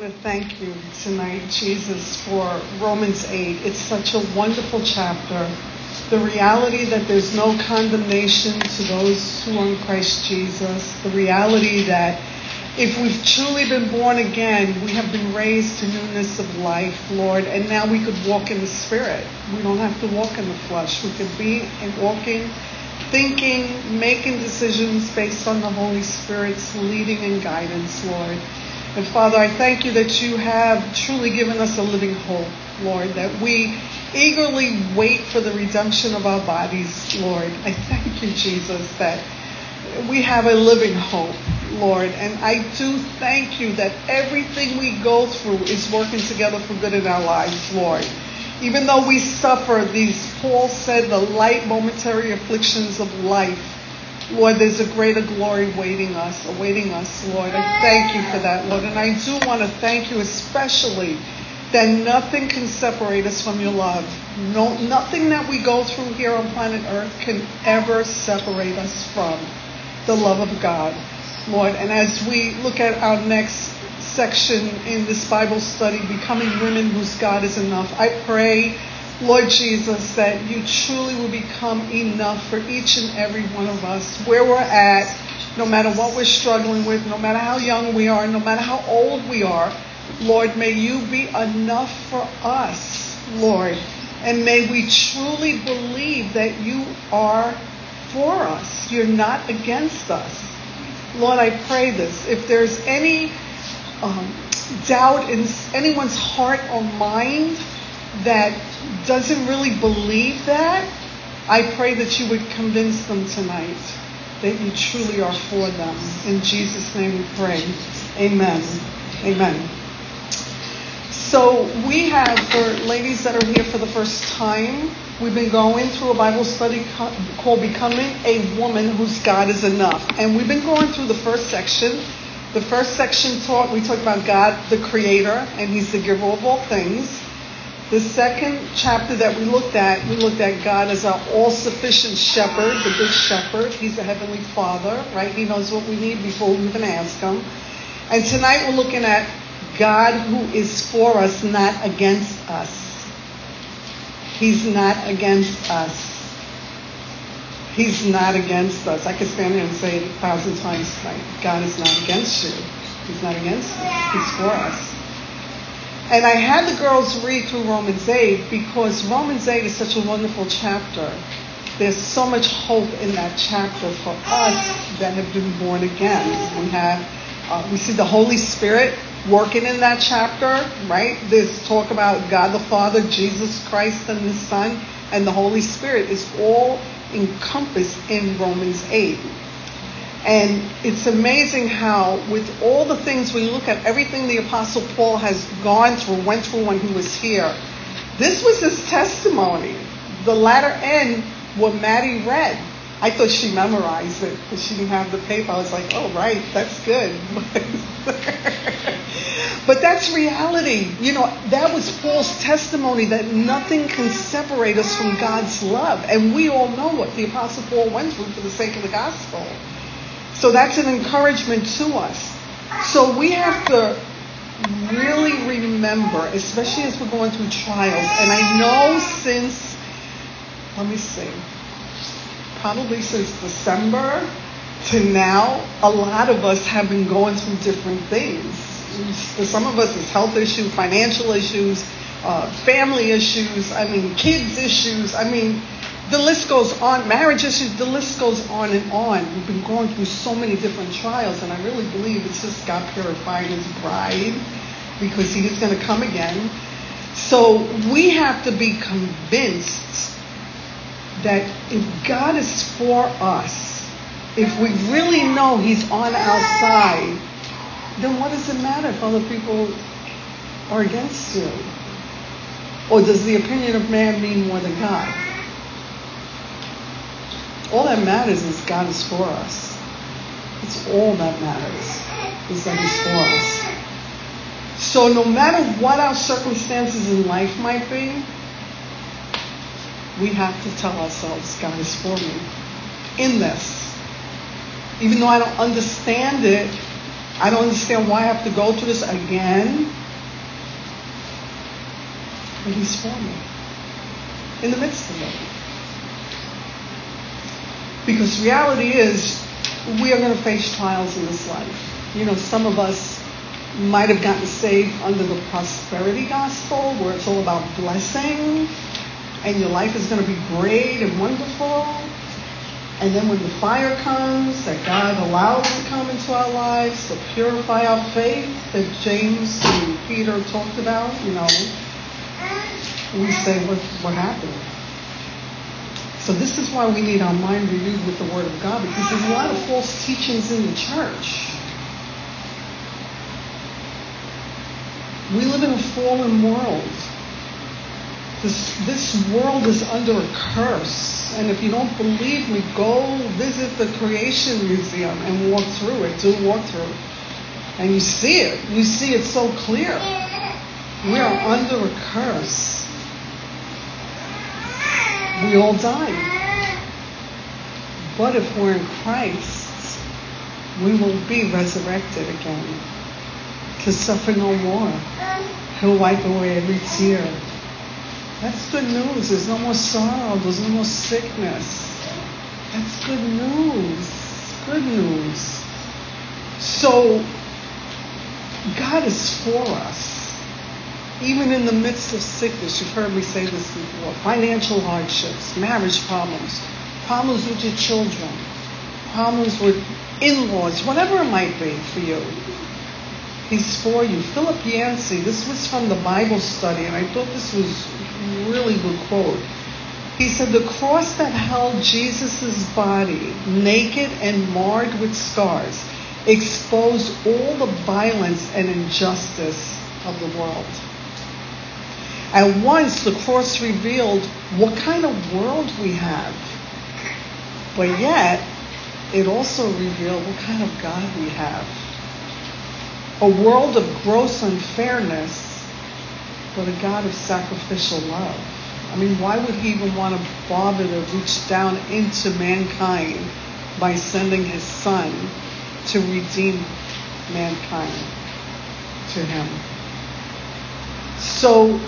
want to thank you tonight, Jesus, for Romans 8. It's such a wonderful chapter. The reality that there's no condemnation to those who are in Christ Jesus. The reality that if we've truly been born again, we have been raised to newness of life, Lord, and now we could walk in the Spirit. We don't have to walk in the flesh. We could be walking, thinking, making decisions based on the Holy Spirit's leading and guidance, Lord. And Father, I thank you that you have truly given us a living hope, Lord, that we eagerly wait for the redemption of our bodies, Lord. I thank you, Jesus, that we have a living hope, Lord. And I do thank you that everything we go through is working together for good in our lives, Lord. Even though we suffer these, Paul said, the light momentary afflictions of life, Lord, there's a greater glory waiting us, awaiting us, Lord. I thank you for that, Lord. And I do want to thank you especially that nothing can separate us from your love. No, nothing that we go through here on planet Earth can ever separate us from the love of God, Lord. And as we look at our next section in this Bible study, Becoming Women Whose God is Enough, I pray Lord Jesus, that you truly will become enough for each and every one of us where we're at, no matter what we're struggling with, no matter how young we are, no matter how old we are. Lord, may you be enough for us, Lord. And may we truly believe that you are for us. You're not against us. Lord, I pray this. If there's any um, doubt in anyone's heart or mind, that doesn't really believe that, I pray that you would convince them tonight that you truly are for them. In Jesus' name we pray. Amen. Amen. So we have, for ladies that are here for the first time, we've been going through a Bible study called Becoming a Woman Whose God is Enough. And we've been going through the first section. The first section taught, we talked about God, the creator, and he's the giver of all things. The second chapter that we looked at, we looked at God as our all-sufficient shepherd, the good shepherd. He's a heavenly father, right? He knows what we need before we even ask him. And tonight we're looking at God who is for us, not against us. He's not against us. He's not against us. I could stand here and say it a thousand times tonight. God is not against you. He's not against us. He's for us. And I had the girls read through Romans 8 because Romans 8 is such a wonderful chapter. There's so much hope in that chapter for us that have been born again. We have, uh, we see the Holy Spirit working in that chapter, right? There's talk about God the Father, Jesus Christ, and the Son, and the Holy Spirit is all encompassed in Romans 8. And it's amazing how, with all the things we look at, everything the Apostle Paul has gone through, went through when he was here, this was his testimony. The latter end, what Maddie read, I thought she memorized it because she didn't have the paper. I was like, oh, right, that's good. but that's reality. You know, that was Paul's testimony that nothing can separate us from God's love. And we all know what the Apostle Paul went through for the sake of the gospel. So that's an encouragement to us. So we have to really remember, especially as we're going through trials, and I know since, let me see, probably since December to now, a lot of us have been going through different things. For some of us, it's health issues, financial issues, uh, family issues, I mean, kids issues. I mean, the list goes on. Marriage issues, the list goes on and on. We've been going through so many different trials, and I really believe it's just God purifying his bride because he is going to come again. So we have to be convinced that if God is for us, if we really know he's on our side, then what does it matter if other people are against you? Or does the opinion of man mean more than God? All that matters is God is for us. It's all that matters is that He's for us. So no matter what our circumstances in life might be, we have to tell ourselves, God is for me in this. Even though I don't understand it, I don't understand why I have to go through this again. But He's for me in the midst of it. Because reality is, we are going to face trials in this life. You know, some of us might have gotten saved under the prosperity gospel where it's all about blessing and your life is going to be great and wonderful. And then when the fire comes that God allows to come into our lives to purify our faith that James and Peter talked about, you know, we say, what, what happened? So this is why we need our mind renewed with the Word of God because there's a lot of false teachings in the church. We live in a fallen world. This, this world is under a curse. And if you don't believe me, go visit the Creation Museum and walk through it. Do walk through. And you see it. You see it so clear. We are under a curse. We all die. But if we're in Christ, we will be resurrected again to suffer no more. He'll wipe away every tear. That's good news. There's no more sorrow. There's no more sickness. That's good news. Good news. So, God is for us. Even in the midst of sickness, you've heard me say this before financial hardships, marriage problems, problems with your children, problems with in laws, whatever it might be for you. He's for you. Philip Yancey, this was from the Bible study, and I thought this was really good quote. He said, The cross that held Jesus' body, naked and marred with scars, exposed all the violence and injustice of the world. At once, the cross revealed what kind of world we have. But yet, it also revealed what kind of God we have a world of gross unfairness, but a God of sacrificial love. I mean, why would he even want to bother to reach down into mankind by sending his son to redeem mankind to him? So,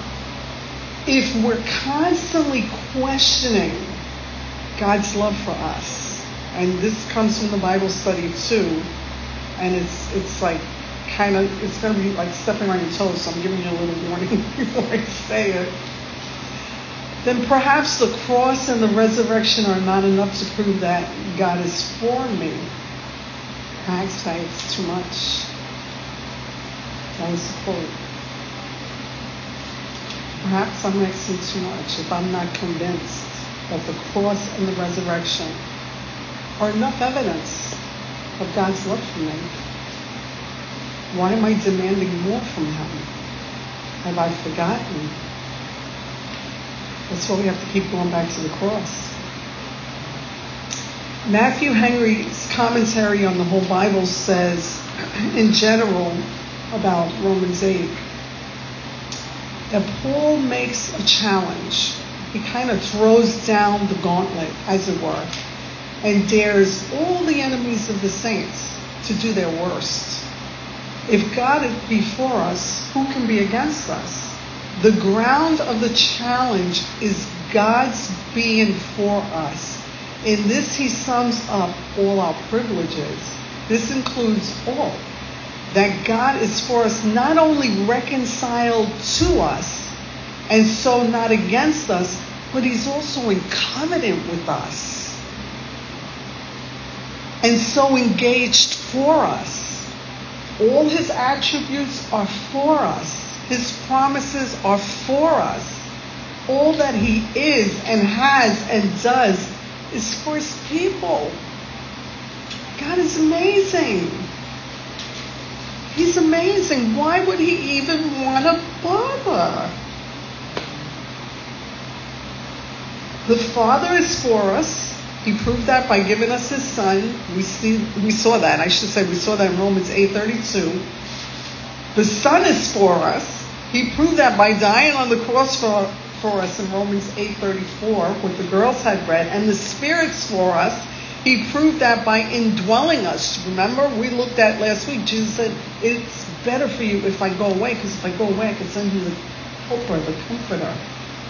if we're constantly questioning God's love for us, and this comes from the Bible study too, and it's it's like kind of, it's going to be like stepping on your toes, so I'm giving you a little warning before I say it. Then perhaps the cross and the resurrection are not enough to prove that God is for me. It's too much. That was the quote. Perhaps I'm asking too much if I'm not convinced that the cross and the resurrection are enough evidence of God's love for me. Why am I demanding more from him? Have I forgotten? That's why we have to keep going back to the cross. Matthew Henry's commentary on the whole Bible says, in general, about Romans 8, that Paul makes a challenge. He kind of throws down the gauntlet, as it were, and dares all the enemies of the saints to do their worst. If God is before us, who can be against us? The ground of the challenge is God's being for us. In this, he sums up all our privileges. This includes all. That God is for us, not only reconciled to us, and so not against us, but he's also in covenant with us. And so engaged for us. All his attributes are for us. His promises are for us. All that he is and has and does is for his people. God is amazing. He's amazing. Why would he even want to bother? The Father is for us. He proved that by giving us his son. We see we saw that. I should say we saw that in Romans 8:32. The son is for us. He proved that by dying on the cross for, for us in Romans 8:34, what the girls had read, and the spirit's for us. He proved that by indwelling us. Remember, we looked at last week, Jesus said, It's better for you if I go away, because if I go away, I can send you the helper, the comforter.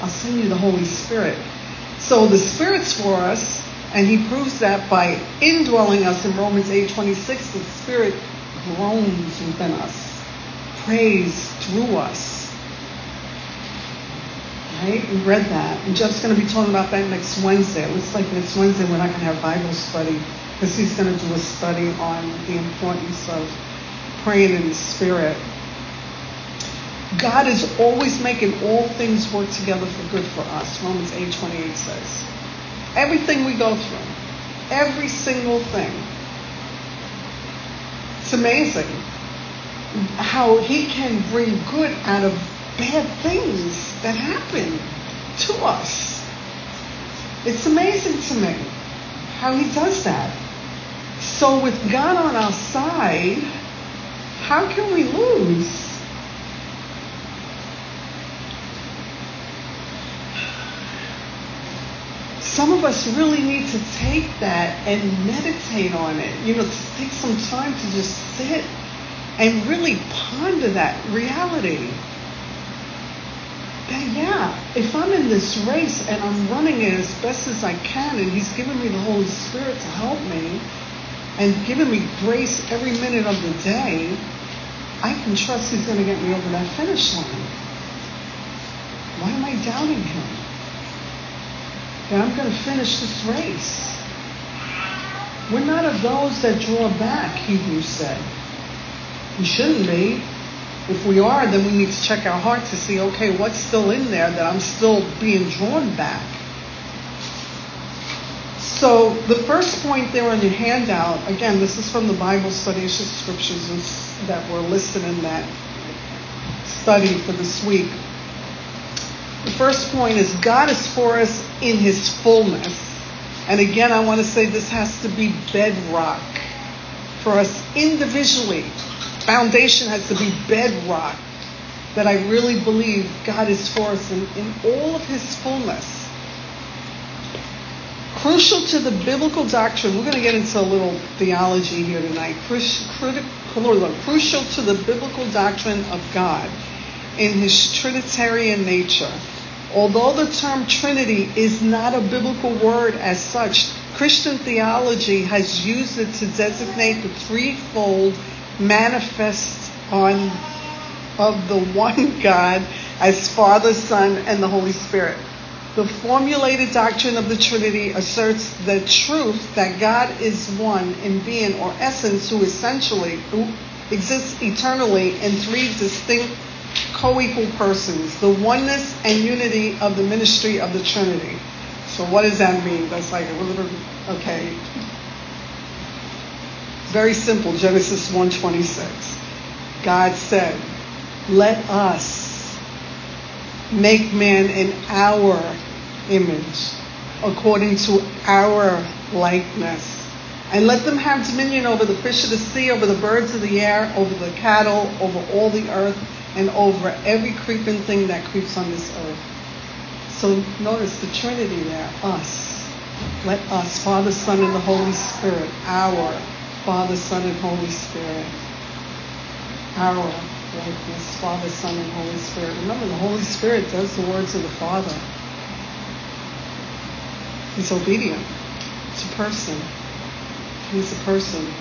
I'll send you the Holy Spirit. So the Spirit's for us, and he proves that by indwelling us in Romans 8:26, the Spirit groans within us, prays through us. Right? We read that. And Jeff's going to be talking about that next Wednesday. It looks like next Wednesday we're not going to have Bible study because he's going to do a study on the importance of praying in the Spirit. God is always making all things work together for good for us, Romans 8:28 says. Everything we go through, every single thing. It's amazing how he can bring good out of bad things that happen to us. It's amazing to me how he does that. So with God on our side, how can we lose? some of us really need to take that and meditate on it. You know, to take some time to just sit and really ponder that reality. That, yeah, if I'm in this race and I'm running it as best as I can, and He's given me the Holy Spirit to help me and given me grace every minute of the day, I can trust He's going to get me over that finish line. Why am I doubting Him? and I'm going to finish this race. We're not of those that draw back, Hebrews said. We shouldn't be. If we are, then we need to check our heart to see, okay, what's still in there that I'm still being drawn back. So the first point there on your handout, again, this is from the Bible study, it's just scriptures that were listed in that study for this week. The first point is God is for us in his fullness. And again, I want to say this has to be bedrock for us individually. Foundation has to be bedrock that I really believe God is for us in, in all of his fullness. Crucial to the biblical doctrine, we're going to get into a little theology here tonight. Crucial, crucial to the biblical doctrine of God in his Trinitarian nature. Although the term Trinity is not a biblical word as such, Christian theology has used it to designate the threefold manifest on of the one God as Father, Son, and the Holy Spirit. The formulated doctrine of the Trinity asserts the truth that God is one in being or essence who essentially who exists eternally in three distinct co-equal persons, the oneness and unity of the ministry of the Trinity. So what does that mean? That's like a little okay. Very simple, Genesis 1:26. God said, "Let us make man in our image, according to our likeness." And let them have dominion over the fish of the sea, over the birds of the air, over the cattle, over all the earth, and over every creeping thing that creeps on this earth. So notice the Trinity there, us. Let us, Father, Son, and the Holy Spirit, our Father, Son, and Holy Spirit. Our likeness, Father, Son, and Holy Spirit. Remember, the Holy Spirit does the words of the Father. He's obedient. It's a person. He's a person.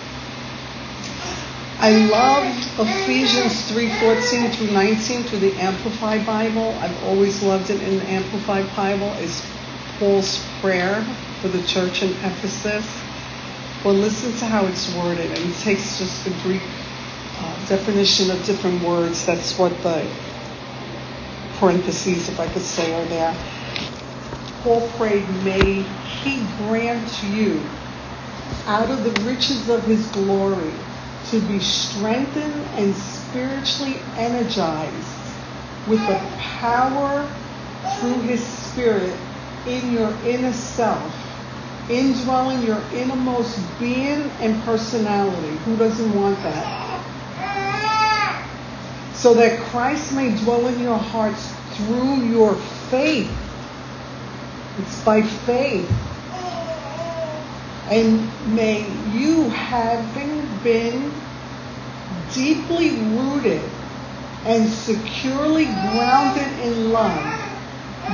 I love Ephesians 3:14 through 19 through the Amplified Bible. I've always loved it in the Amplified Bible. It's Paul's prayer for the church in Ephesus. Well, listen to how it's worded, and it takes just the Greek uh, definition of different words. That's what the parentheses, if I could say, are there. Paul prayed, May he grant you out of the riches of his glory to be strengthened and spiritually energized with the power through his spirit in your inner self, indwelling your innermost being and personality. Who doesn't want that? So that Christ may dwell in your hearts through your faith. It's by faith And may you, having been deeply rooted and securely grounded in love,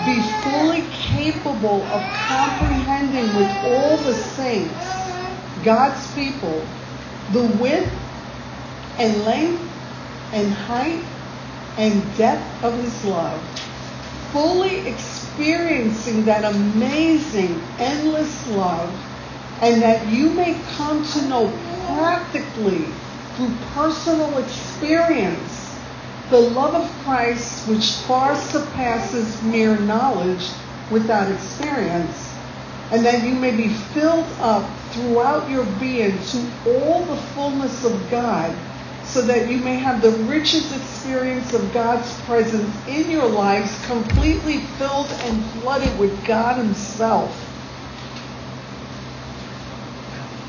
be fully capable of comprehending with all the saints, God's people, the width and length and height and depth of his love, fully experiencing that amazing, endless love, and that you may come to know practically through personal experience the love of Christ which far surpasses mere knowledge without experience, and that you may be filled up throughout your being to all the fullness of God, so that you may have the richest experience of God's presence in your lives, completely filled and flooded with God Himself.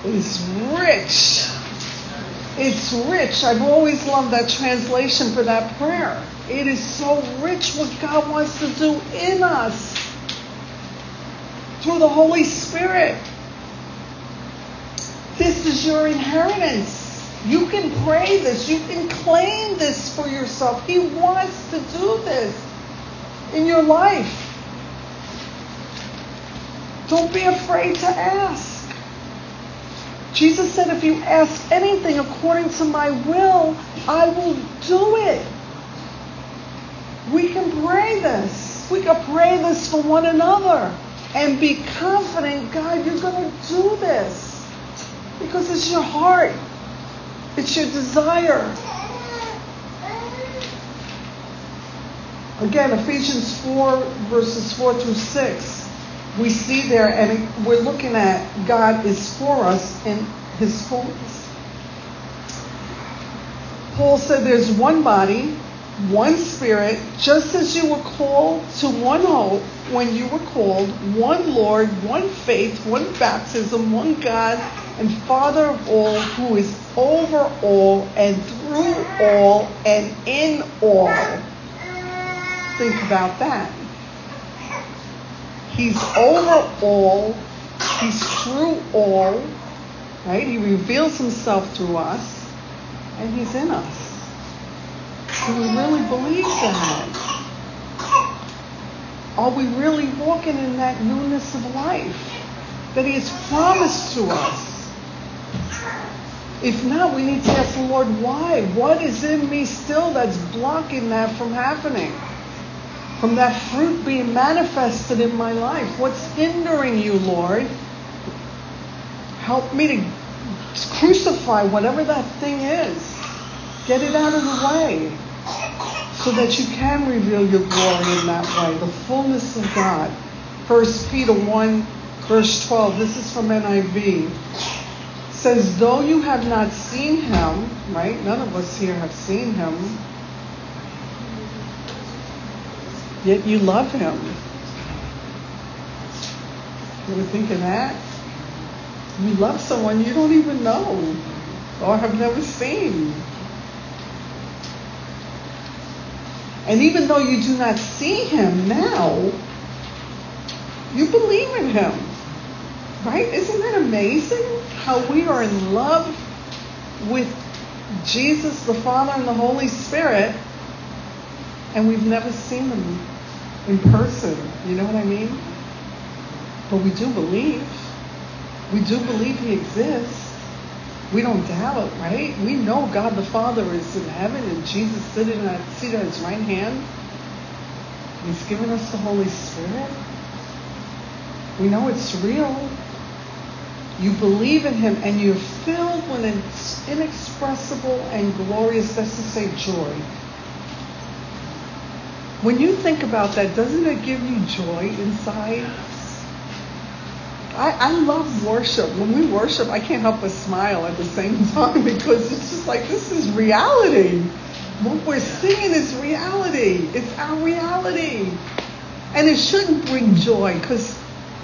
Is rich. It's rich. I've always loved that translation for that prayer. It is so rich what God wants to do in us through the Holy Spirit. This is your inheritance. You can pray this. You can claim this for yourself. He wants to do this in your life. Don't be afraid to ask. Jesus said, if you ask anything according to my will, I will do it. We can pray this. We can pray this for one another and be confident, God, you're going to do this because it's your heart. It's your desire. Again, Ephesians 4, verses 4 through 6 we see there, and we're looking at God is for us in His fullness. Paul said there's one body, one spirit, just as you were called to one hope when you were called, one Lord, one faith, one baptism, one God and Father of all, who is over all and through all and in all. Think about that. He's over all. He's through all. Right? He reveals himself to us. And he's in us. Do we really believe that? Are we really walking in that newness of life that he has promised to us? If not, we need to ask the Lord, why? What is in me still that's blocking that from happening? From that fruit being manifested in my life? What's hindering you, Lord? Help me to crucify whatever that thing is. Get it out of the way so that you can reveal your glory in that way, the fullness of God. 1 Peter 1, verse 12, this is from NIV. Says, though you have not seen him, right? None of us here have seen him Yet you love him. You ever think of that? You love someone you don't even know or have never seen. And even though you do not see him now, you believe in him. Right? Isn't that amazing? How we are in love with Jesus, the Father, and the Holy Spirit, and we've never seen them in person. You know what I mean? But we do believe. We do believe He exists. We don't doubt, right? We know God the Father is in heaven and Jesus sitting at seat at His right hand. He's given us the Holy Spirit. We know it's real. You believe in Him and you're filled with an inexpressible and glorious, that's to say, joy when you think about that, doesn't it give you joy inside? I, I love worship. When we worship, I can't help but smile at the same time because it's just like this is reality. What we're singing is reality. It's our reality. And it shouldn't bring joy because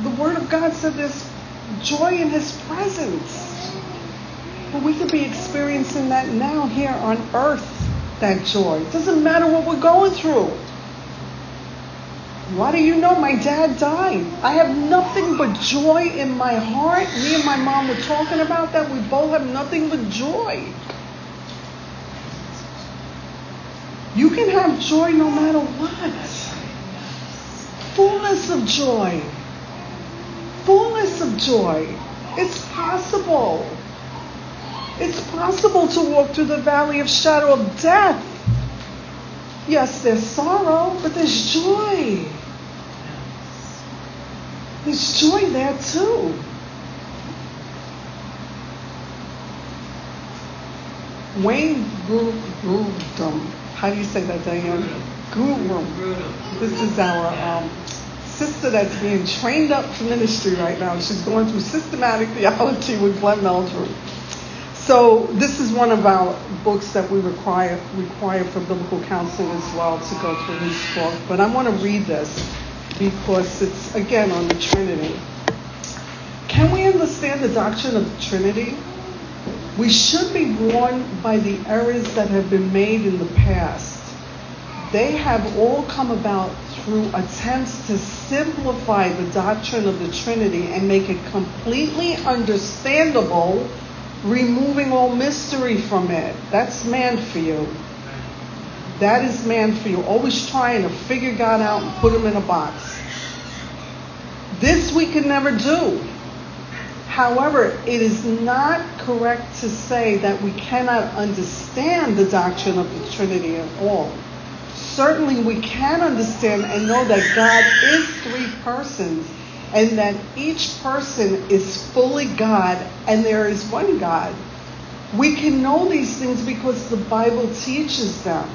the Word of God said there's joy in His presence. But we could be experiencing that now here on earth, that joy. It doesn't matter what we're going through. Why do you know my dad died? I have nothing but joy in my heart. Me and my mom were talking about that. We both have nothing but joy. You can have joy no matter what. Fullness of joy. Fullness of joy. It's possible. It's possible to walk through the valley of shadow of death. Yes, there's sorrow, but there's joy. There's joy there too. Wayne Grudem. How do you say that, Diane? Grudem. This is our um, sister that's being trained up for ministry right now. She's going through systematic theology with Glenn Meldrew. So this is one of our books that we require require for biblical counseling as well to go through this book. But I want to read this because it's again on the Trinity. Can we understand the doctrine of the Trinity? We should be warned by the errors that have been made in the past. They have all come about through attempts to simplify the doctrine of the Trinity and make it completely understandable removing all mystery from it. That's man for you. That is man for you. Always trying to figure God out and put him in a box. This we can never do. However, it is not correct to say that we cannot understand the doctrine of the Trinity at all. Certainly, we can understand and know that God is three persons and that each person is fully God and there is one God. We can know these things because the Bible teaches them.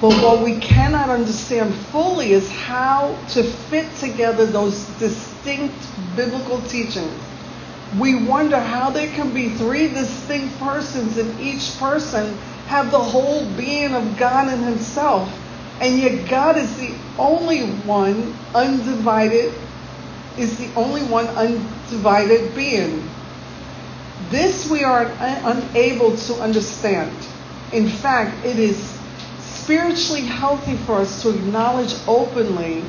But what we cannot understand fully is how to fit together those distinct biblical teachings. We wonder how there can be three distinct persons and each person have the whole being of God in himself. And yet God is the only one undivided is the only one undivided being. This we are unable to understand. In fact, it is spiritually healthy for us to acknowledge openly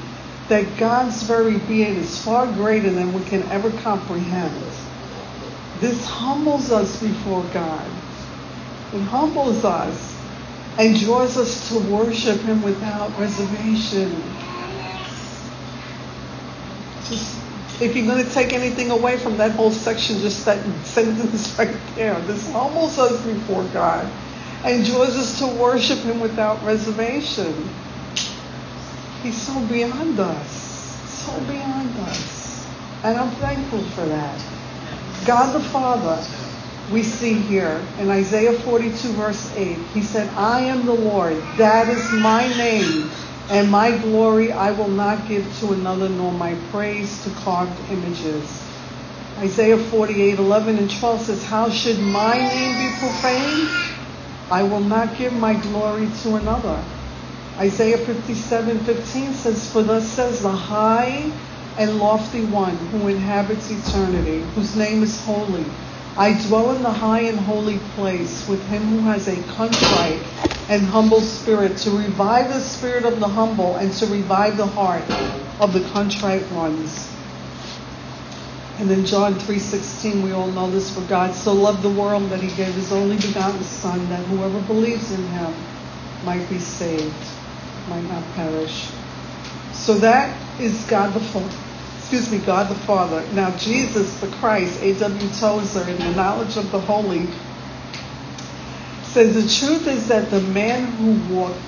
that God's very being is far greater than we can ever comprehend. This humbles us before God. It humbles us and draws us to worship Him without reservation. Just if you're going to take anything away from that whole section, just that sentence right there. This humbles us before God and us to worship Him without reservation. He's so beyond us, so beyond us. And I'm thankful for that. God the Father, we see here in Isaiah 42, verse 8, He said, I am the Lord, that is my name and my glory I will not give to another, nor my praise to carved images. Isaiah 48, 11 and 12 says, How should my name be profaned? I will not give my glory to another. Isaiah 57, 15 says, For thus says the high and lofty one who inhabits eternity, whose name is holy. I dwell in the high and holy place with him who has a contrite and humble spirit, to revive the spirit of the humble and to revive the heart of the contrite ones. And then John 3:16 we all know this for God so loved the world that he gave his only begotten son that whoever believes in him might be saved, might not perish. So that is God the Father. Excuse me, God the Father. Now Jesus the Christ, A.W. Tozer, in the knowledge of the holy says the truth is that the man who walked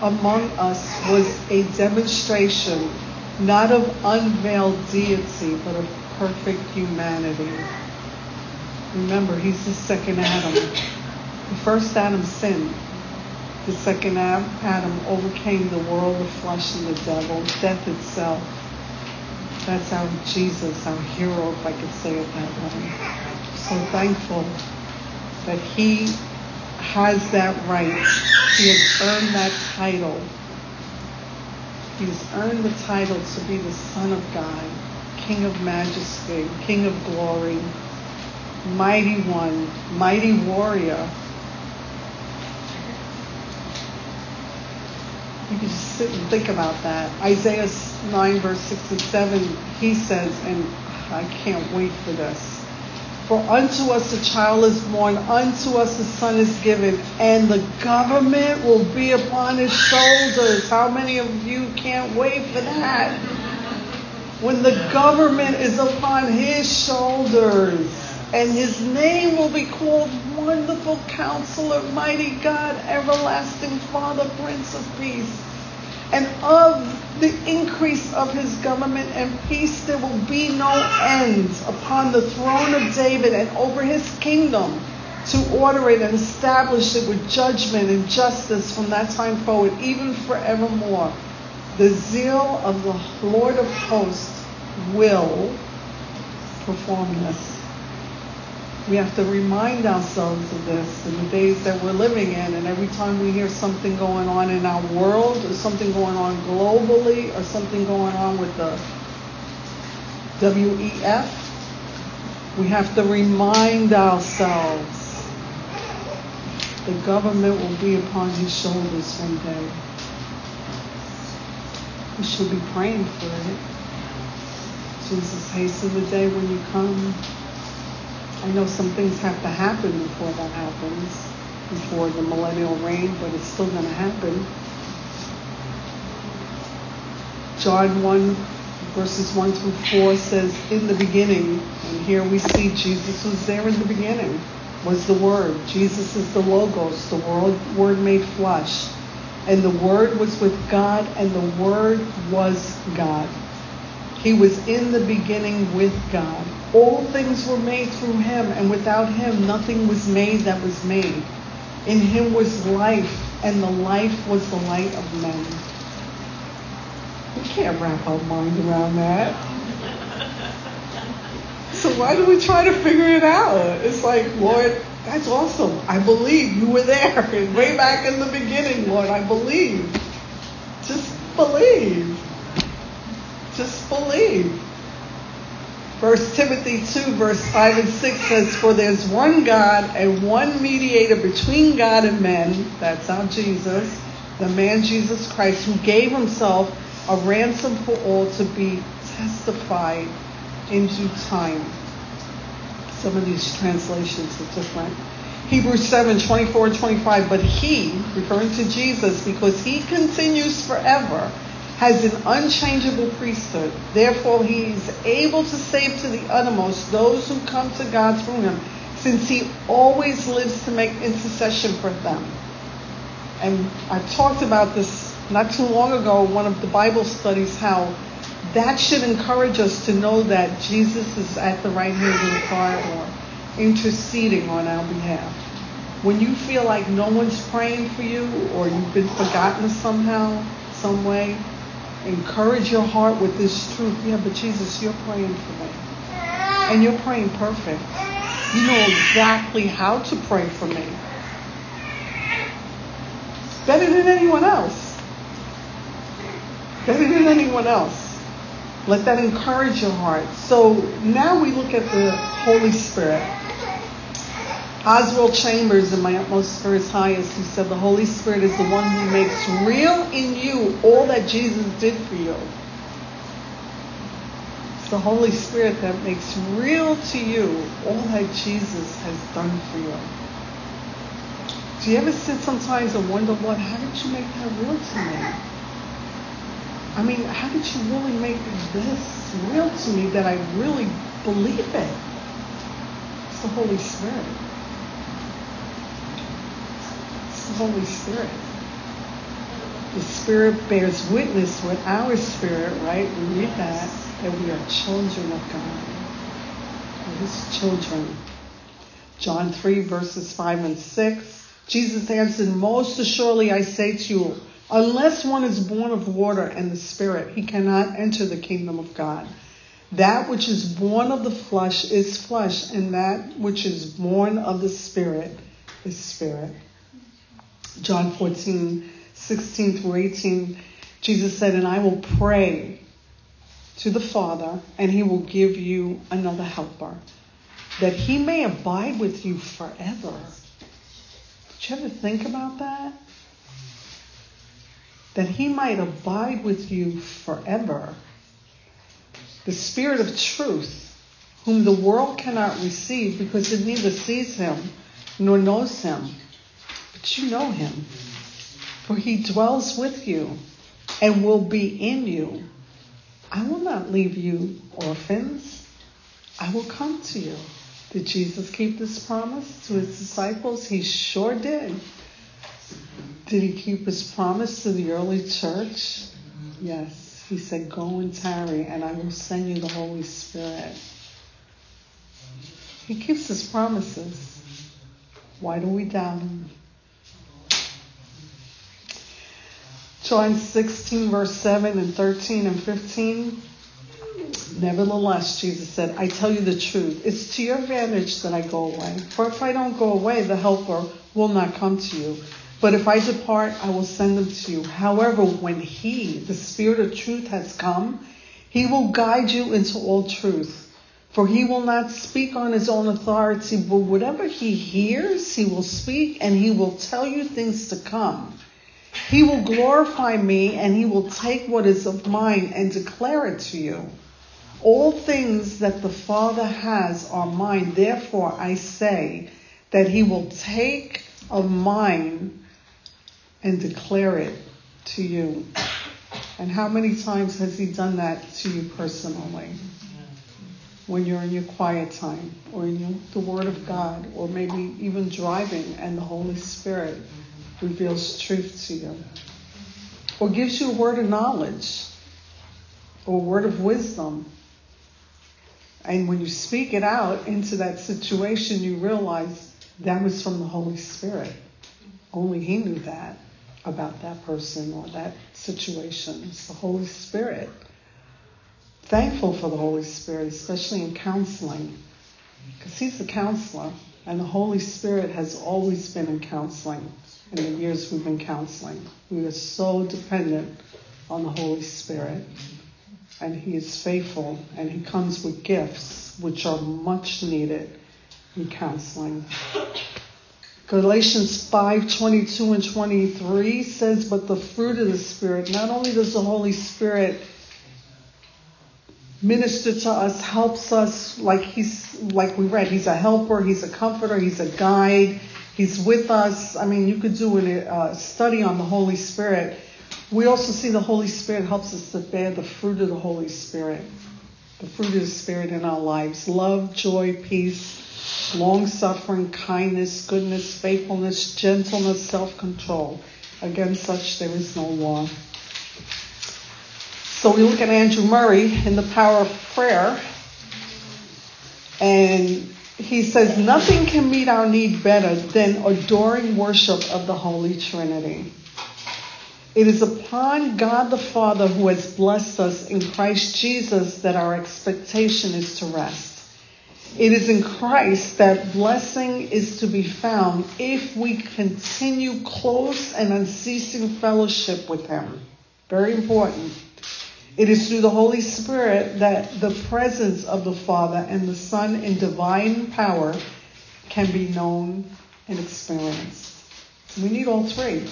among us was a demonstration not of unveiled deity, but of perfect humanity. Remember, he's the second Adam. The first Adam sinned. The second Adam overcame the world, the flesh, and the devil, death itself. That's our Jesus, our hero, if I could say it that way. So thankful that he has that right. He has earned that title. He's earned the title to be the Son of God, King of Majesty, King of Glory, Mighty One, Mighty Warrior. You can just sit and think about that. Isaiah 9, verse 6 and 7, he says, and I can't wait for this. For unto us a child is born, unto us a son is given, and the government will be upon his shoulders. How many of you can't wait for that? When the government is upon his shoulders, and his name will be called Wonderful Counselor, Mighty God, Everlasting Father, Prince of Peace and of the increase of his government and peace there will be no end upon the throne of David and over his kingdom to order it and establish it with judgment and justice from that time forward, even forevermore. The zeal of the Lord of hosts will perform this. We have to remind ourselves of this in the days that we're living in. And every time we hear something going on in our world, or something going on globally, or something going on with the WEF, we have to remind ourselves the government will be upon his shoulders one day. We should be praying for it. Jesus, hasten the day when you come. I know some things have to happen before that happens, before the millennial reign, but it's still going to happen. John 1, verses 1 through 4 says, In the beginning, and here we see Jesus was there in the beginning, was the Word. Jesus is the Logos, the word, word made flesh. And the Word was with God, and the Word was God. He was in the beginning with God. All things were made through him, and without him nothing was made that was made. In him was life, and the life was the light of men. We can't wrap our mind around that. So why do we try to figure it out? It's like, Lord, that's awesome. I believe you were there way back in the beginning, Lord. I believe. Just believe. Just believe. First Timothy 2, verse 5 and 6 says, For there's one God and one mediator between God and men, that's our Jesus, the man Jesus Christ, who gave himself a ransom for all to be testified in due time. Some of these translations are different. Hebrews 7, 24 and 25, but he, referring to Jesus, because he continues forever, has an unchangeable priesthood. Therefore, he is able to save to the uttermost those who come to God through him, since he always lives to make intercession for them. And I talked about this not too long ago, one of the Bible studies, how that should encourage us to know that Jesus is at the right hand of the Father, interceding on our behalf. When you feel like no one's praying for you or you've been forgotten somehow, some way, encourage your heart with this truth. Yeah, but Jesus, you're praying for me. And you're praying perfect. You know exactly how to pray for me. Better than anyone else. Better than anyone else. Let that encourage your heart. So now we look at the Holy Spirit. Oswald Chambers, in my utmost for his highest, he said the Holy Spirit is the one who makes real in you all that Jesus did for you. It's the Holy Spirit that makes real to you all that Jesus has done for you. Do you ever sit sometimes and wonder, Lord, how did you make that real to me? I mean, how did you really make this real to me that I really believe it? It's the Holy Spirit. It's the Holy Spirit. The Spirit bears witness with our spirit, right? We read that, that we are children of God. We're His children. John 3, verses 5 and 6. Jesus answered, Most assuredly I say to you, unless one is born of water and the Spirit, he cannot enter the kingdom of God. That which is born of the flesh is flesh, and that which is born of the Spirit is spirit. John 14, 16 through 18, Jesus said, And I will pray to the Father, and he will give you another helper, that he may abide with you forever. Did you ever think about that? That he might abide with you forever. The Spirit of truth, whom the world cannot receive because it neither sees him nor knows him. But you know him, for he dwells with you and will be in you. I will not leave you orphans. I will come to you. Did Jesus keep this promise to his disciples? He sure did. Did he keep his promise to the early church? Yes. He said, Go and tarry, and I will send you the Holy Spirit. He keeps his promises. Why do we doubt him? John 16, verse 7 and 13 and 15. Nevertheless, Jesus said, I tell you the truth. It's to your advantage that I go away. For if I don't go away, the Helper will not come to you. But if I depart, I will send them to you. However, when He, the Spirit of truth, has come, He will guide you into all truth. For He will not speak on His own authority, but whatever He hears, He will speak, and He will tell you things to come. He will glorify me, and He will take what is of mine and declare it to you. All things that the Father has are mine. Therefore, I say that He will take of mine and declare it to you. And how many times has He done that to you personally? When you're in your quiet time, or in your, the Word of God, or maybe even driving, and the Holy Spirit reveals truth to you, or gives you a word of knowledge, or a word of wisdom and when you speak it out into that situation, you realize that was from the Holy Spirit. Only He knew that about that person or that situation. It's the Holy Spirit. Thankful for the Holy Spirit, especially in counseling, because He's the counselor, and the Holy Spirit has always been in counseling in the years we've been counseling. We are so dependent on the Holy Spirit and he is faithful and he comes with gifts which are much needed in counseling. Galatians 5 22 and 23 says, But the fruit of the Spirit, not only does the Holy Spirit minister to us, helps us, like he's, like we read, he's a helper, he's a comforter, he's a guide, he's with us. I mean, you could do a uh, study on the Holy Spirit we also see the Holy Spirit helps us to bear the fruit of the Holy Spirit, the fruit of the Spirit in our lives love, joy, peace, long suffering, kindness, goodness, faithfulness, gentleness, self control. Against such there is no law. So we look at Andrew Murray in the power of prayer, and he says, Nothing can meet our need better than adoring worship of the Holy Trinity. It is upon God the Father who has blessed us in Christ Jesus that our expectation is to rest. It is in Christ that blessing is to be found if we continue close and unceasing fellowship with Him. Very important. It is through the Holy Spirit that the presence of the Father and the Son in divine power can be known and experienced. We need all three.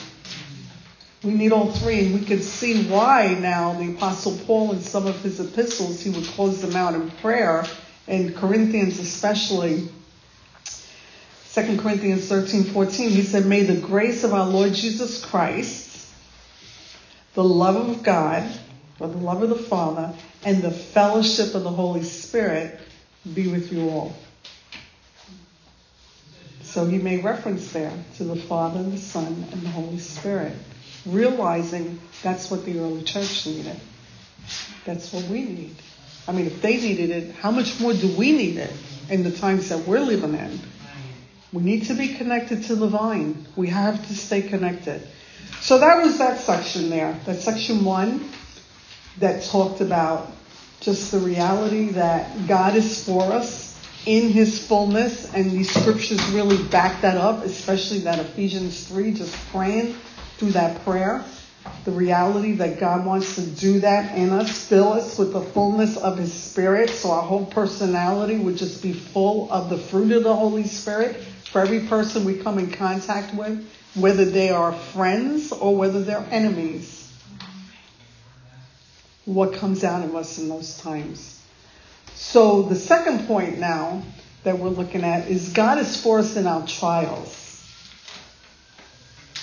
We need all three, and we can see why now the Apostle Paul in some of his epistles, he would close them out in prayer, in Corinthians especially. 2 Corinthians 13, 14, he said, May the grace of our Lord Jesus Christ, the love of God, or the love of the Father, and the fellowship of the Holy Spirit be with you all. So he made reference there to the Father, and the Son, and the Holy Spirit realizing that's what the early church needed. That's what we need. I mean, if they needed it, how much more do we need it in the times that we're living in? We need to be connected to the vine. We have to stay connected. So that was that section there. That section one that talked about just the reality that God is for us in his fullness, and these scriptures really back that up, especially that Ephesians 3, just praying through that prayer. The reality that God wants to do that in us, fill us with the fullness of His Spirit, so our whole personality would just be full of the fruit of the Holy Spirit for every person we come in contact with, whether they are friends or whether they're enemies. what comes out of us in those times. So the second point now that we're looking at is God is for us in our trials.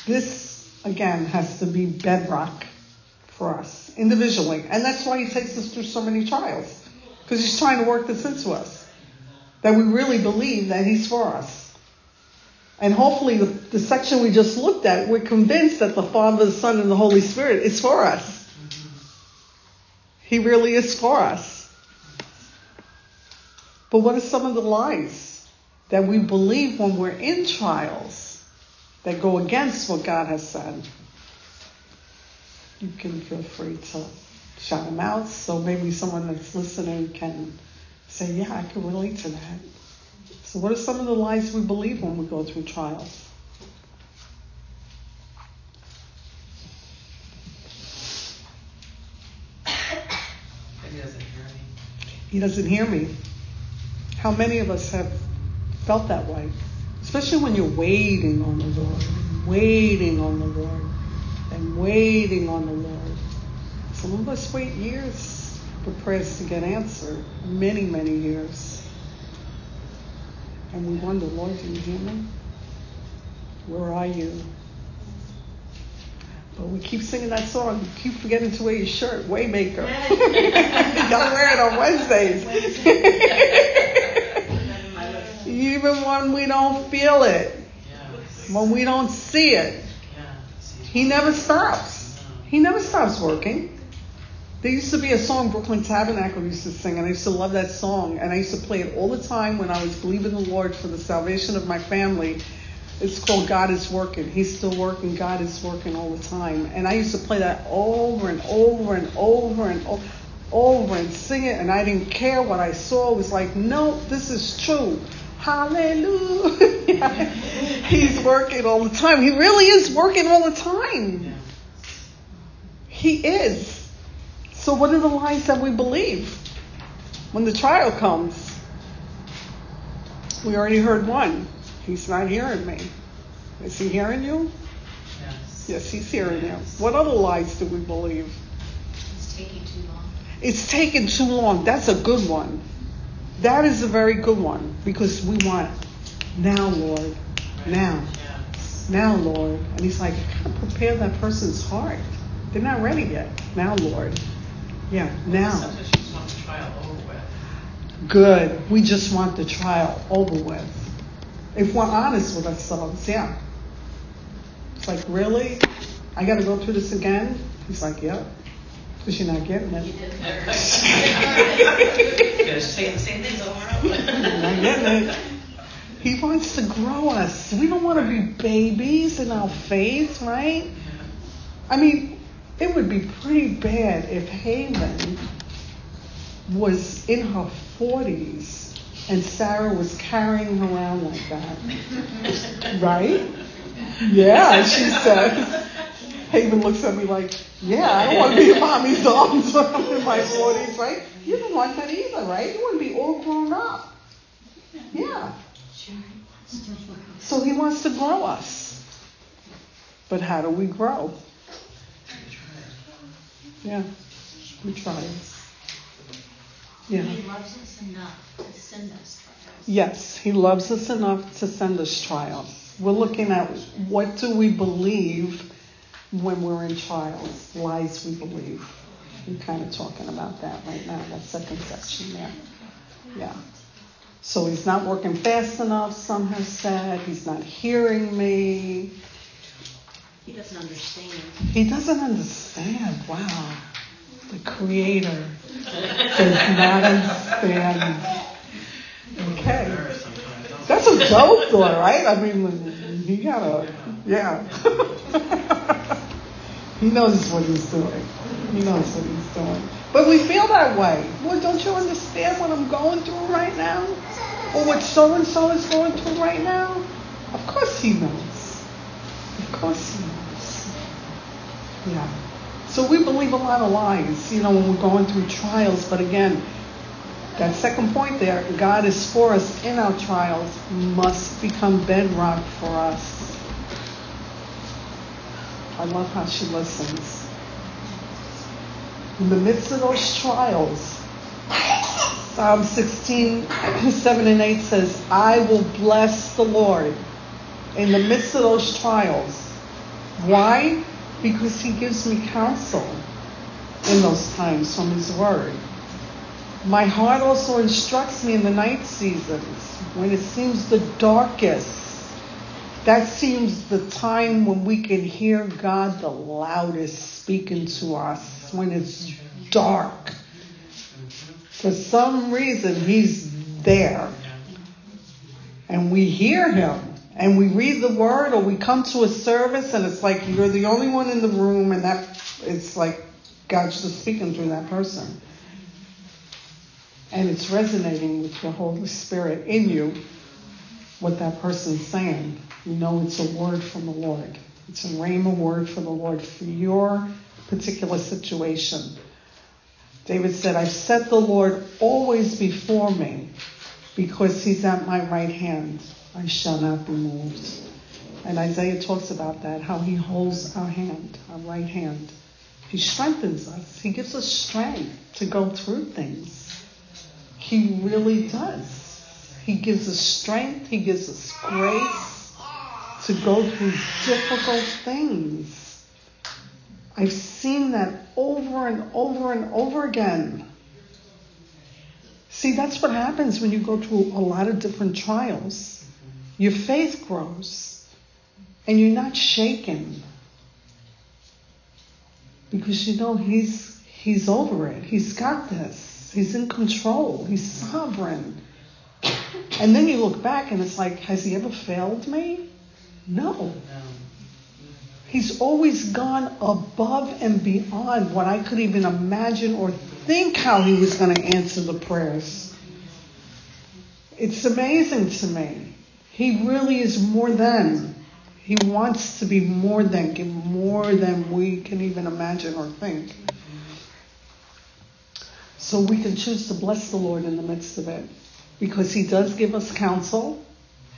This, again, has to be bedrock for us individually. And that's why he takes us through so many trials. Because he's trying to work this into us. That we really believe that he's for us. And hopefully the, the section we just looked at, we're convinced that the Father, the Son, and the Holy Spirit is for us. He really is for us. But what are some of the lies that we believe when we're in trials that go against what God has said? You can feel free to shout them out so maybe someone that's listening can say, Yeah, I can relate to that. So, what are some of the lies we believe when we go through trials? He doesn't hear me. He doesn't hear me. How many of us have felt that way? Especially when you're waiting on the Lord, waiting on the Lord, and waiting on the Lord. Some of us wait years for prayers to get answered, many, many years. And we wonder, Lord, do you hear me? Where are you? But we keep singing that song. You keep forgetting to wear your shirt, Waymaker. Y'all wear it on Wednesdays. Even when we don't feel it, when we don't see it, he never stops. He never stops working. There used to be a song Brooklyn Tabernacle used to sing, and I used to love that song, and I used to play it all the time when I was believing the Lord for the salvation of my family. It's called God is Working. He's still working. God is working all the time. And I used to play that over and over and over and over, over and sing it, and I didn't care what I saw. It was like, no, this is true. Hallelujah. He's working all the time. He really is working all the time. He is. So, what are the lies that we believe when the trial comes? We already heard one. He's not hearing me. Is he hearing you? Yes. Yes, he's hearing you. What other lies do we believe? It's taking too long. It's taking too long. That's a good one. That is a very good one because we want now, Lord, now, now, Lord. And he's like, prepare that person's heart. They're not ready yet. Now, Lord. Yeah, now. Good. We just want the trial over with. If we're honest with ourselves, yeah. It's like, really? I got to go through this again? He's like, yep. Because you're not getting it. did You're saying the same things over and over. not getting it. He wants to grow us. We don't want to be babies in our faith, right? I mean, it would be pretty bad if Haven was in her 40s and Sarah was carrying her around like that. Right? Yeah, she says. Haven looks at me like, yeah, I don't want to be in mommy's arms when I'm in my 40s, right? You don't want that either, right? You want to be all grown up. Yeah. So he wants to grow us. But how do we grow? Yeah, we try. Yeah. He loves us enough to send us trials. Yes, he loves us enough to send us trials. We're looking at what do we believe when we're in trials, lies we believe. We're kind of talking about that right now, that second section there. Yeah. So he's not working fast enough, some have said. He's not hearing me. He doesn't understand. He doesn't understand. Wow. The creator does not understand. Okay. Nervous sometimes, don't That's a joke, though, right? I mean, he gotta, yeah. he knows what he's doing. He knows what he's doing. But we feel that way. Well, don't you understand what I'm going through right now? Or what so and so is going through right now? Of course he knows. Of course he knows. Yeah. So we believe a lot of lies, you know, when we're going through trials. But again, that second point there, God is for us in our trials, must become bedrock for us. I love how she listens. In the midst of those trials, Psalm 16, 7 and 8 says, I will bless the Lord in the midst of those trials. Why? Because he gives me counsel in those times from his word. My heart also instructs me in the night seasons when it seems the darkest. That seems the time when we can hear God the loudest speaking to us when it's dark. For some reason, He's there. And we hear Him. And we read the Word or we come to a service and it's like you're the only one in the room and that it's like God's just speaking through that person and it's resonating with the Holy Spirit in you, what that person's saying. You know it's a word from the Lord. It's a rhema word from the Lord for your particular situation. David said, I've set the Lord always before me because he's at my right hand. I shall not be moved. And Isaiah talks about that, how he holds our hand, our right hand. He strengthens us. He gives us strength to go through things. He really does. He gives us strength. He gives us grace to go through difficult things. I've seen that over and over and over again. See, that's what happens when you go through a lot of different trials. Your faith grows and you're not shaken because you know he's he's over it. He's got this. He's in control. He's sovereign. And then you look back and it's like, has he ever failed me? No. He's always gone above and beyond what I could even imagine or think how he was going to answer the prayers. It's amazing to me. He really is more than. He wants to be more than, more than we can even imagine or think. So we can choose to bless the Lord in the midst of it because He does give us counsel.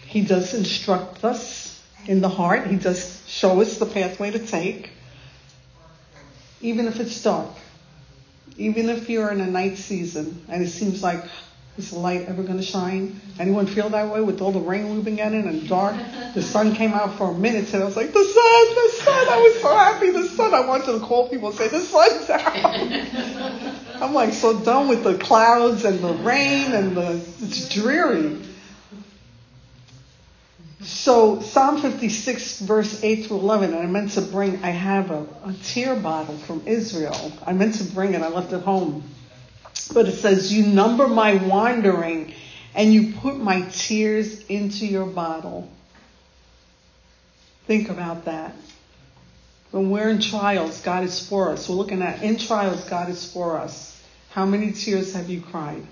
He does instruct us in the heart. He does show us the pathway to take. Even if it's dark. Even if you're in a night season and it seems like is the light ever going to shine? Anyone feel that way with all the rain we've been getting and dark? The sun came out for a minute and I was like, the sun, the sun. I was so happy, the sun. I wanted to call people and say, the sun's out. I'm like so done with the clouds and the rain and the, it's dreary. So Psalm 56 verse 8 through 11, and I meant to bring, I have a, a tear bottle from Israel. I meant to bring it, I left it home. But it says, you number my wandering and you put my tears into your bottle. Think about that. When we're in trials, God is for us. We're looking at in trials, God is for us. How many tears have you cried?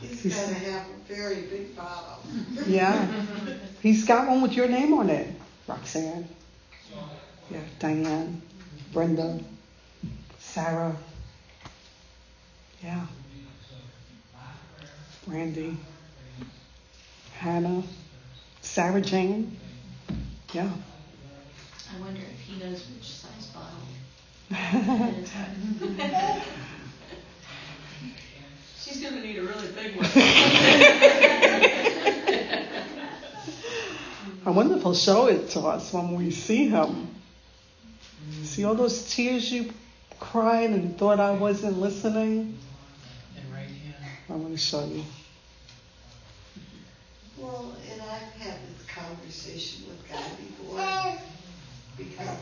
He's got to have a very big bottle. yeah. He's got one with your name on it. Roxanne. Yeah, Diane, Brenda, Sarah. Yeah. Brandy, Hannah, Sarah Jane. Yeah. I wonder if he knows which size bottle. She's gonna need a really big one. I wonder if he'll show it to us when we see him. See all those tears you cried and thought I wasn't listening? And right hand. I want to show you. Well, and I've had this conversation with God before because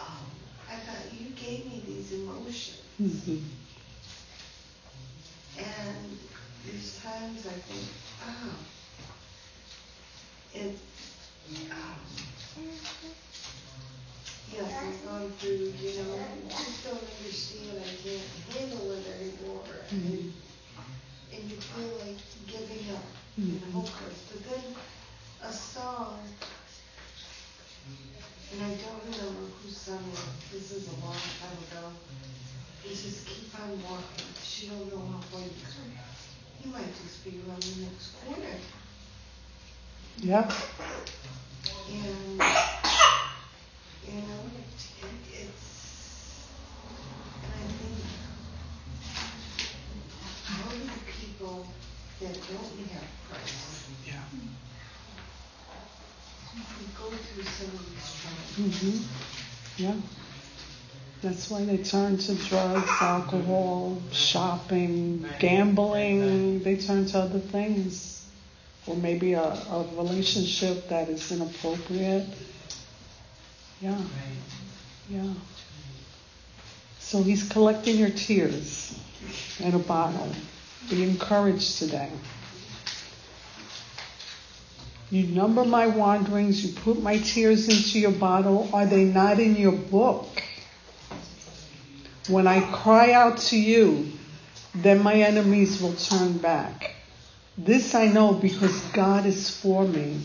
um, I thought you gave me these emotions. Mm-hmm. And there's times I think, oh, it, um, yes, I've gone through, you know, I just don't understand, I can't handle it anymore. And, and you feel like giving up and hopeless. But then a song, and I don't remember who sung it, this is a long time ago. He just keep on walking. She don't know how far you come. You might just be around the next corner. Yeah. And, you know, it, it's, I think, how do the people that don't have Christ yeah. go through some of these trials? Mm-hmm. Yeah. That's why they turn to drugs, alcohol, shopping, gambling. They turn to other things. Or maybe a, a relationship that is inappropriate. Yeah. Yeah. So he's collecting your tears in a bottle. Be encouraged today. You number my wanderings, you put my tears into your bottle. Are they not in your book? When I cry out to you, then my enemies will turn back. This I know because God is for me.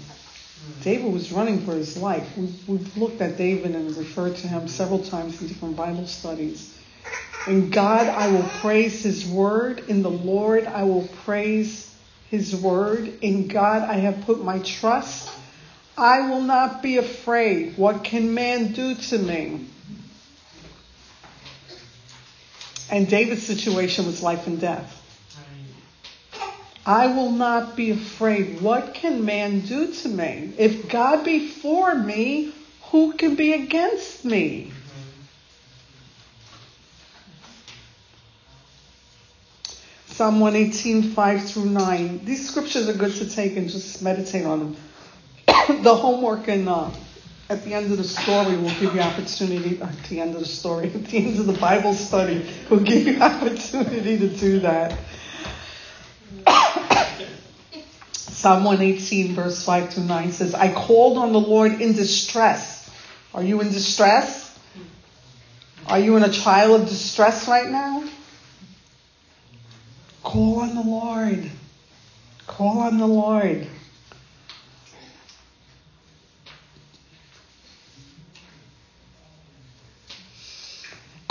David was running for his life. We've, we've looked at David and referred to him several times in different Bible studies. In God I will praise his word. In the Lord I will praise his word. In God I have put my trust. I will not be afraid. What can man do to me? And David's situation was life and death. I will not be afraid. What can man do to me? If God be for me, who can be against me? Psalm 118, 5 through 9. These scriptures are good to take and just meditate on them. the homework and uh, at the end of the story we'll give you opportunity, uh, at the end of the story, at the end of the Bible study, we'll give you opportunity to do that. Psalm 118, verse 5 to 9 says, I called on the Lord in distress. Are you in distress? Are you in a trial of distress right now? Call on the Lord. Call on the Lord.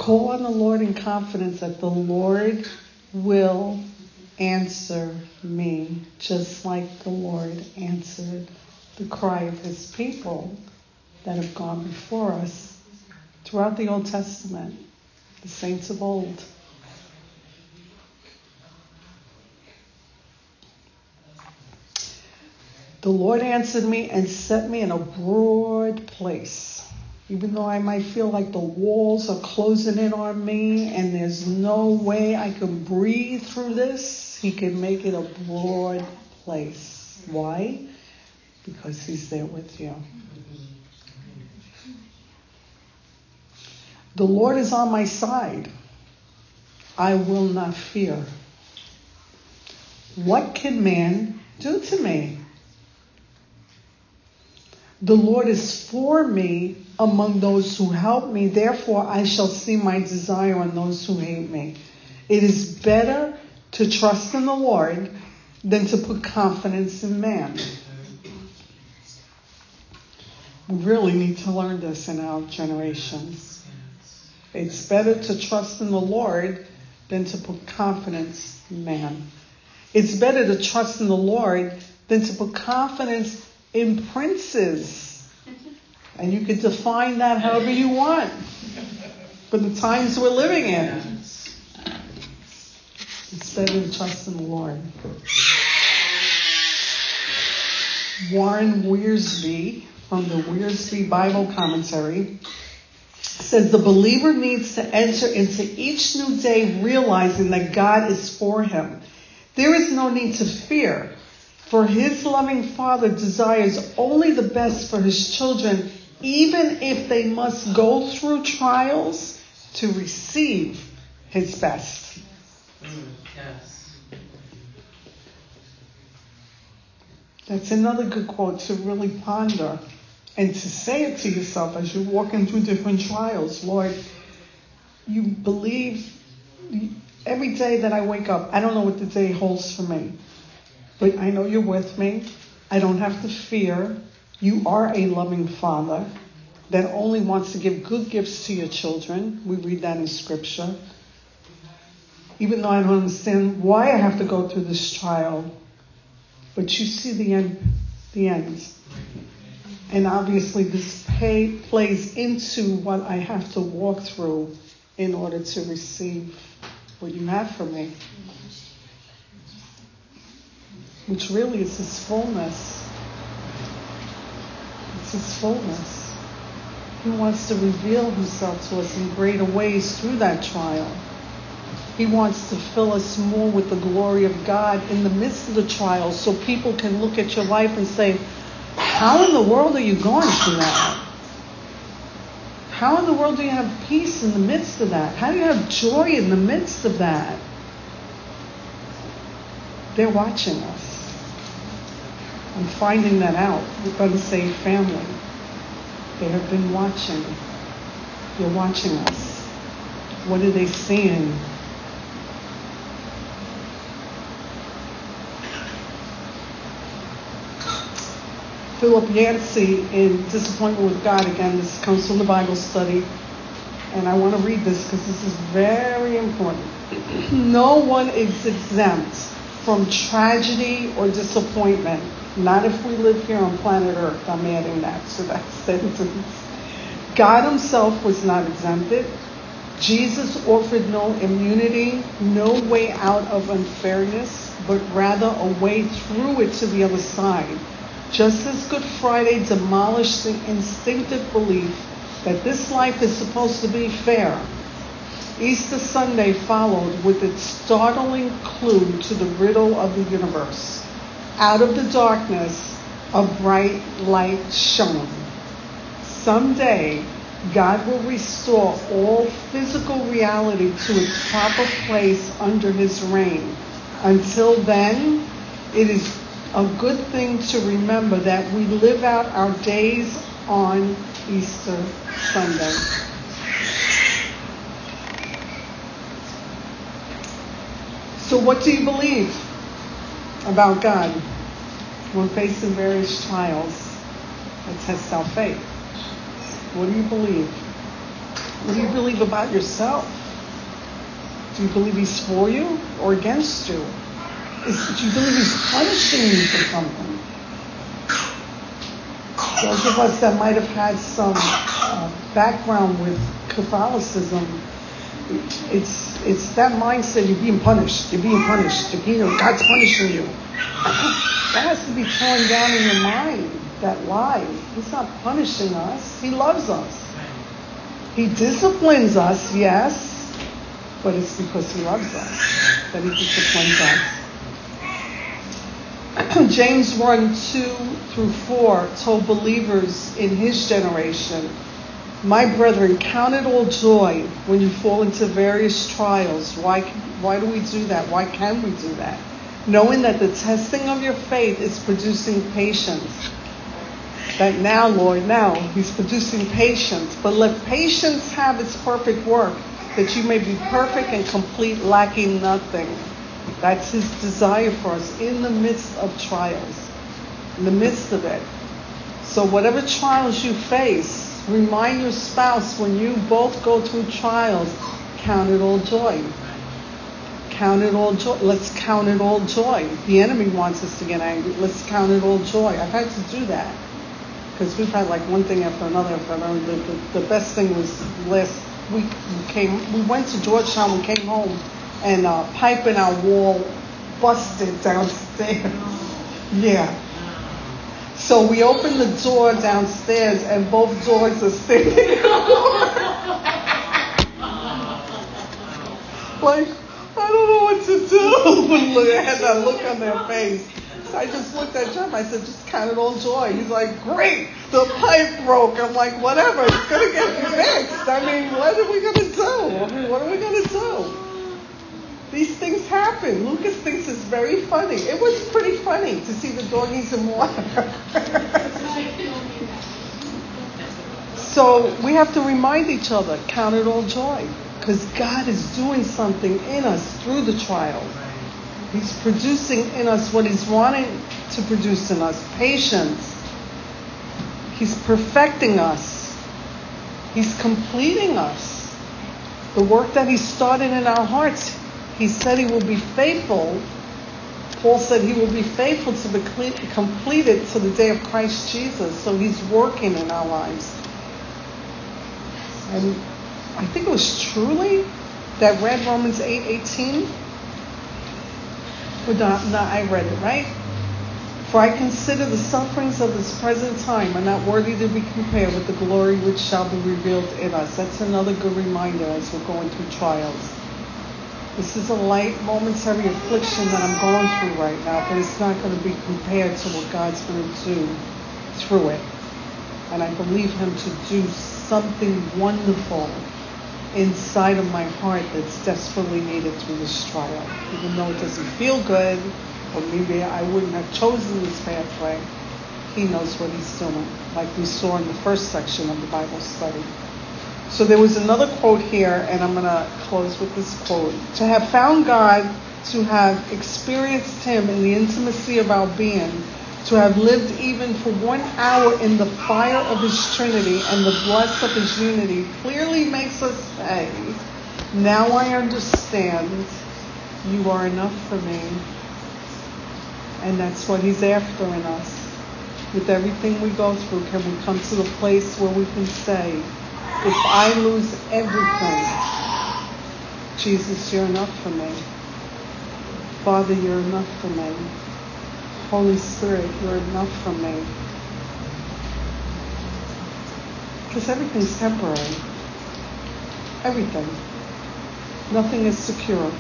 Call on the Lord in confidence that the Lord will answer me, just like the Lord answered the cry of his people that have gone before us throughout the Old Testament, the saints of old. The Lord answered me and set me in a broad place. Even though I might feel like the walls are closing in on me and there's no way I can breathe through this, He can make it a broad place. Why? Because He's there with you. The Lord is on my side. I will not fear. What can man do to me? The Lord is for me among those who help me. Therefore, I shall see my desire on those who hate me. It is better to trust in the Lord than to put confidence in man. We really need to learn this in our generations. It's better to trust in the Lord than to put confidence in man. It's better to trust in the Lord than to put confidence in princes. And you can define that however you want for the times we're living in. It's better to trust in the Lord. Warren Wiersbe from the Wiersbe Bible Commentary says the believer needs to enter into each new day realizing that God is for him. There is no need to fear, for his loving Father desires only the best for his children, even if they must go through trials to receive his best. Yes. That's another good quote to really ponder and to say it to yourself as you're walking through different trials. Lord, you believe every day that I wake up, I don't know what the day holds for me, but I know you're with me. I don't have to fear. You are a loving father that only wants to give good gifts to your children. We read that in scripture. Even though I don't understand why I have to go through this trial, but you see the end, the end. And obviously, this pay, plays into what I have to walk through in order to receive what you have for me, which really is His fullness. His fullness. He wants to reveal Himself to us in greater ways through that trial. He wants to fill us more with the glory of God in the midst of the trial so people can look at your life and say, How in the world are you going through that? How in the world do you have peace in the midst of that? How do you have joy in the midst of that? They're watching us. I'm finding that out with Unsaved Family. They have been watching. They're watching us. What are they seeing? Philip Yancey in Disappointment with God. Again, this comes from the Bible study. And I want to read this because this is very important. no one is exempt from tragedy or disappointment. Not if we live here on planet Earth. I'm adding that to that sentence. God Himself was not exempted. Jesus offered no immunity, no way out of unfairness, but rather a way through it to the other side. Just as Good Friday demolished the instinctive belief that this life is supposed to be fair, Easter Sunday followed with its startling clue to the riddle of the universe. Out of the darkness, a bright light shone. Someday, God will restore all physical reality to its proper place under His reign. Until then, it is a good thing to remember that we live out our days on Easter Sunday. So, what do you believe about God when facing various trials that test our faith? What do you believe? What do you believe about yourself? Do you believe He's for you or against you? Is, do you believe He's punishing you for something? Those of us that might have had some uh, background with Catholicism, it's it's that mindset you're being punished. You're being punished. You're being, God's punishing you. That has to be torn down in your mind. That lie. He's not punishing us. He loves us. He disciplines us, yes, but it's because he loves us that he disciplines us. James 1 2 through 4 told believers in his generation my brethren, count it all joy when you fall into various trials. Why, why do we do that? Why can we do that? Knowing that the testing of your faith is producing patience. That now, Lord, now He's producing patience. But let patience have its perfect work, that you may be perfect and complete, lacking nothing. That's His desire for us in the midst of trials, in the midst of it. So, whatever trials you face, Remind your spouse when you both go through trials, count it all joy. Count it all joy. Let's count it all joy. The enemy wants us to get angry. Let's count it all joy. I've had to do that because we've had like one thing after another after another. The, the, the best thing was last week we came, we went to Georgetown, we came home, and a uh, pipe in our wall busted downstairs. Yeah. So we open the door downstairs, and both doors are sticking like, I don't know what to do. I had that look on their face. So I just looked at Jeff. I said, just count it all joy. He's like, great. The pipe broke. I'm like, whatever. It's going to get fixed. I mean, what are we going to do? I mean, what are we going to do? These things happen. Lucas thinks it's very funny. It was pretty funny to see the doggies in water. so we have to remind each other, count it all joy. Because God is doing something in us through the trials. He's producing in us what He's wanting to produce in us patience. He's perfecting us. He's completing us. The work that He started in our hearts, he said he will be faithful. Paul said he will be faithful to be completed to the day of Christ Jesus. So he's working in our lives. And I think it was truly that read Romans 8 18. Well, not, not, I read it, right? For I consider the sufferings of this present time are not worthy to be compared with the glory which shall be revealed in us. That's another good reminder as we're going through trials. This is a light, momentary affliction that I'm going through right now, but it's not going to be compared to what God's going to do through it. And I believe Him to do something wonderful inside of my heart that's desperately needed through this trial. Even though it doesn't feel good, or maybe I wouldn't have chosen this pathway. He knows what he's doing, like we saw in the first section of the Bible study. So there was another quote here, and I'm going to close with this quote. To have found God, to have experienced Him in the intimacy of our being, to have lived even for one hour in the fire of His Trinity and the bliss of His unity, clearly makes us say, Now I understand you are enough for me. And that's what He's after in us. With everything we go through, can we come to the place where we can say, if I lose everything, Jesus, you're enough for me. Father, you're enough for me. Holy Spirit, you're enough for me. Because everything's temporary. Everything. Nothing is secure.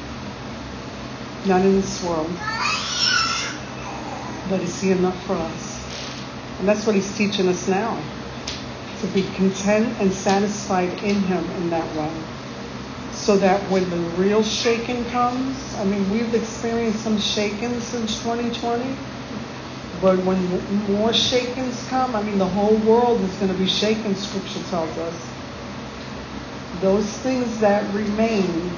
Not in this world. But is He enough for us? And that's what He's teaching us now. To be content and satisfied in Him in that way. So that when the real shaking comes, I mean, we've experienced some shaking since 2020. But when more shakings come, I mean, the whole world is going to be shaken, Scripture tells us. Those things that remain,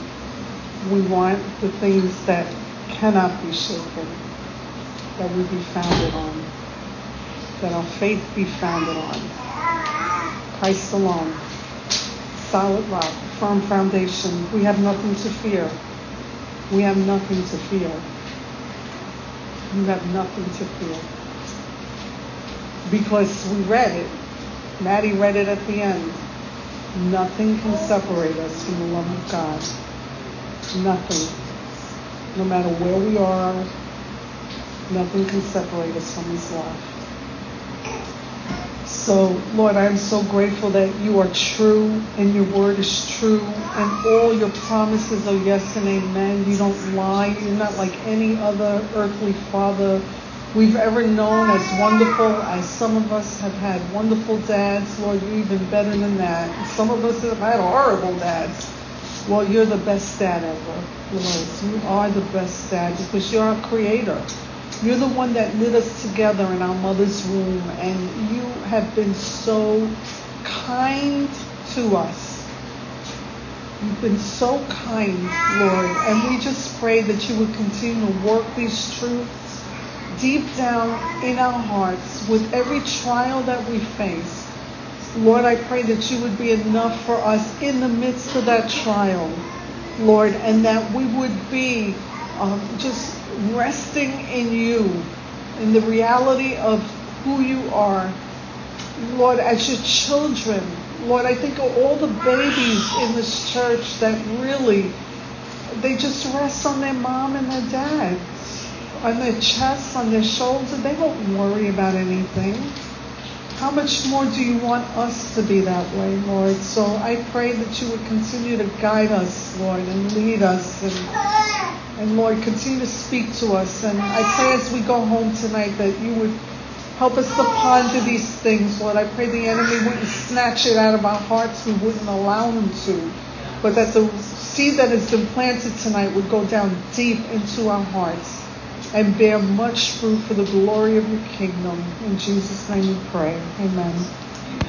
we want the things that cannot be shaken that we be founded on, that our faith be founded on. Christ alone, solid rock, firm foundation. We have nothing to fear. We have nothing to fear. You have nothing to fear. Because we read it. Maddie read it at the end. Nothing can separate us from the love of God. Nothing. No matter where we are, nothing can separate us from His love. So, Lord, I am so grateful that you are true and your word is true and all your promises are yes and amen. You don't lie. You're not like any other earthly father we've ever known as wonderful as some of us have had wonderful dads. Lord, you're even better than that. Some of us have had horrible dads. Well, you're the best dad ever, Lord. You are the best dad because you're our creator. You're the one that knit us together in our mother's womb, and you have been so kind to us. You've been so kind, Lord, and we just pray that you would continue to work these truths deep down in our hearts with every trial that we face. Lord, I pray that you would be enough for us in the midst of that trial, Lord, and that we would be um, just resting in you, in the reality of who you are. Lord, as your children, Lord, I think of all the babies in this church that really, they just rest on their mom and their dad, on their chest, on their shoulder. They don't worry about anything. How much more do you want us to be that way, Lord? So I pray that you would continue to guide us, Lord, and lead us and and Lord, continue to speak to us. And I pray as we go home tonight that you would help us to ponder these things, Lord. I pray the enemy wouldn't snatch it out of our hearts. We wouldn't allow him to. But that the seed that has been planted tonight would go down deep into our hearts and bear much fruit for the glory of your kingdom. In Jesus' name we pray. Amen.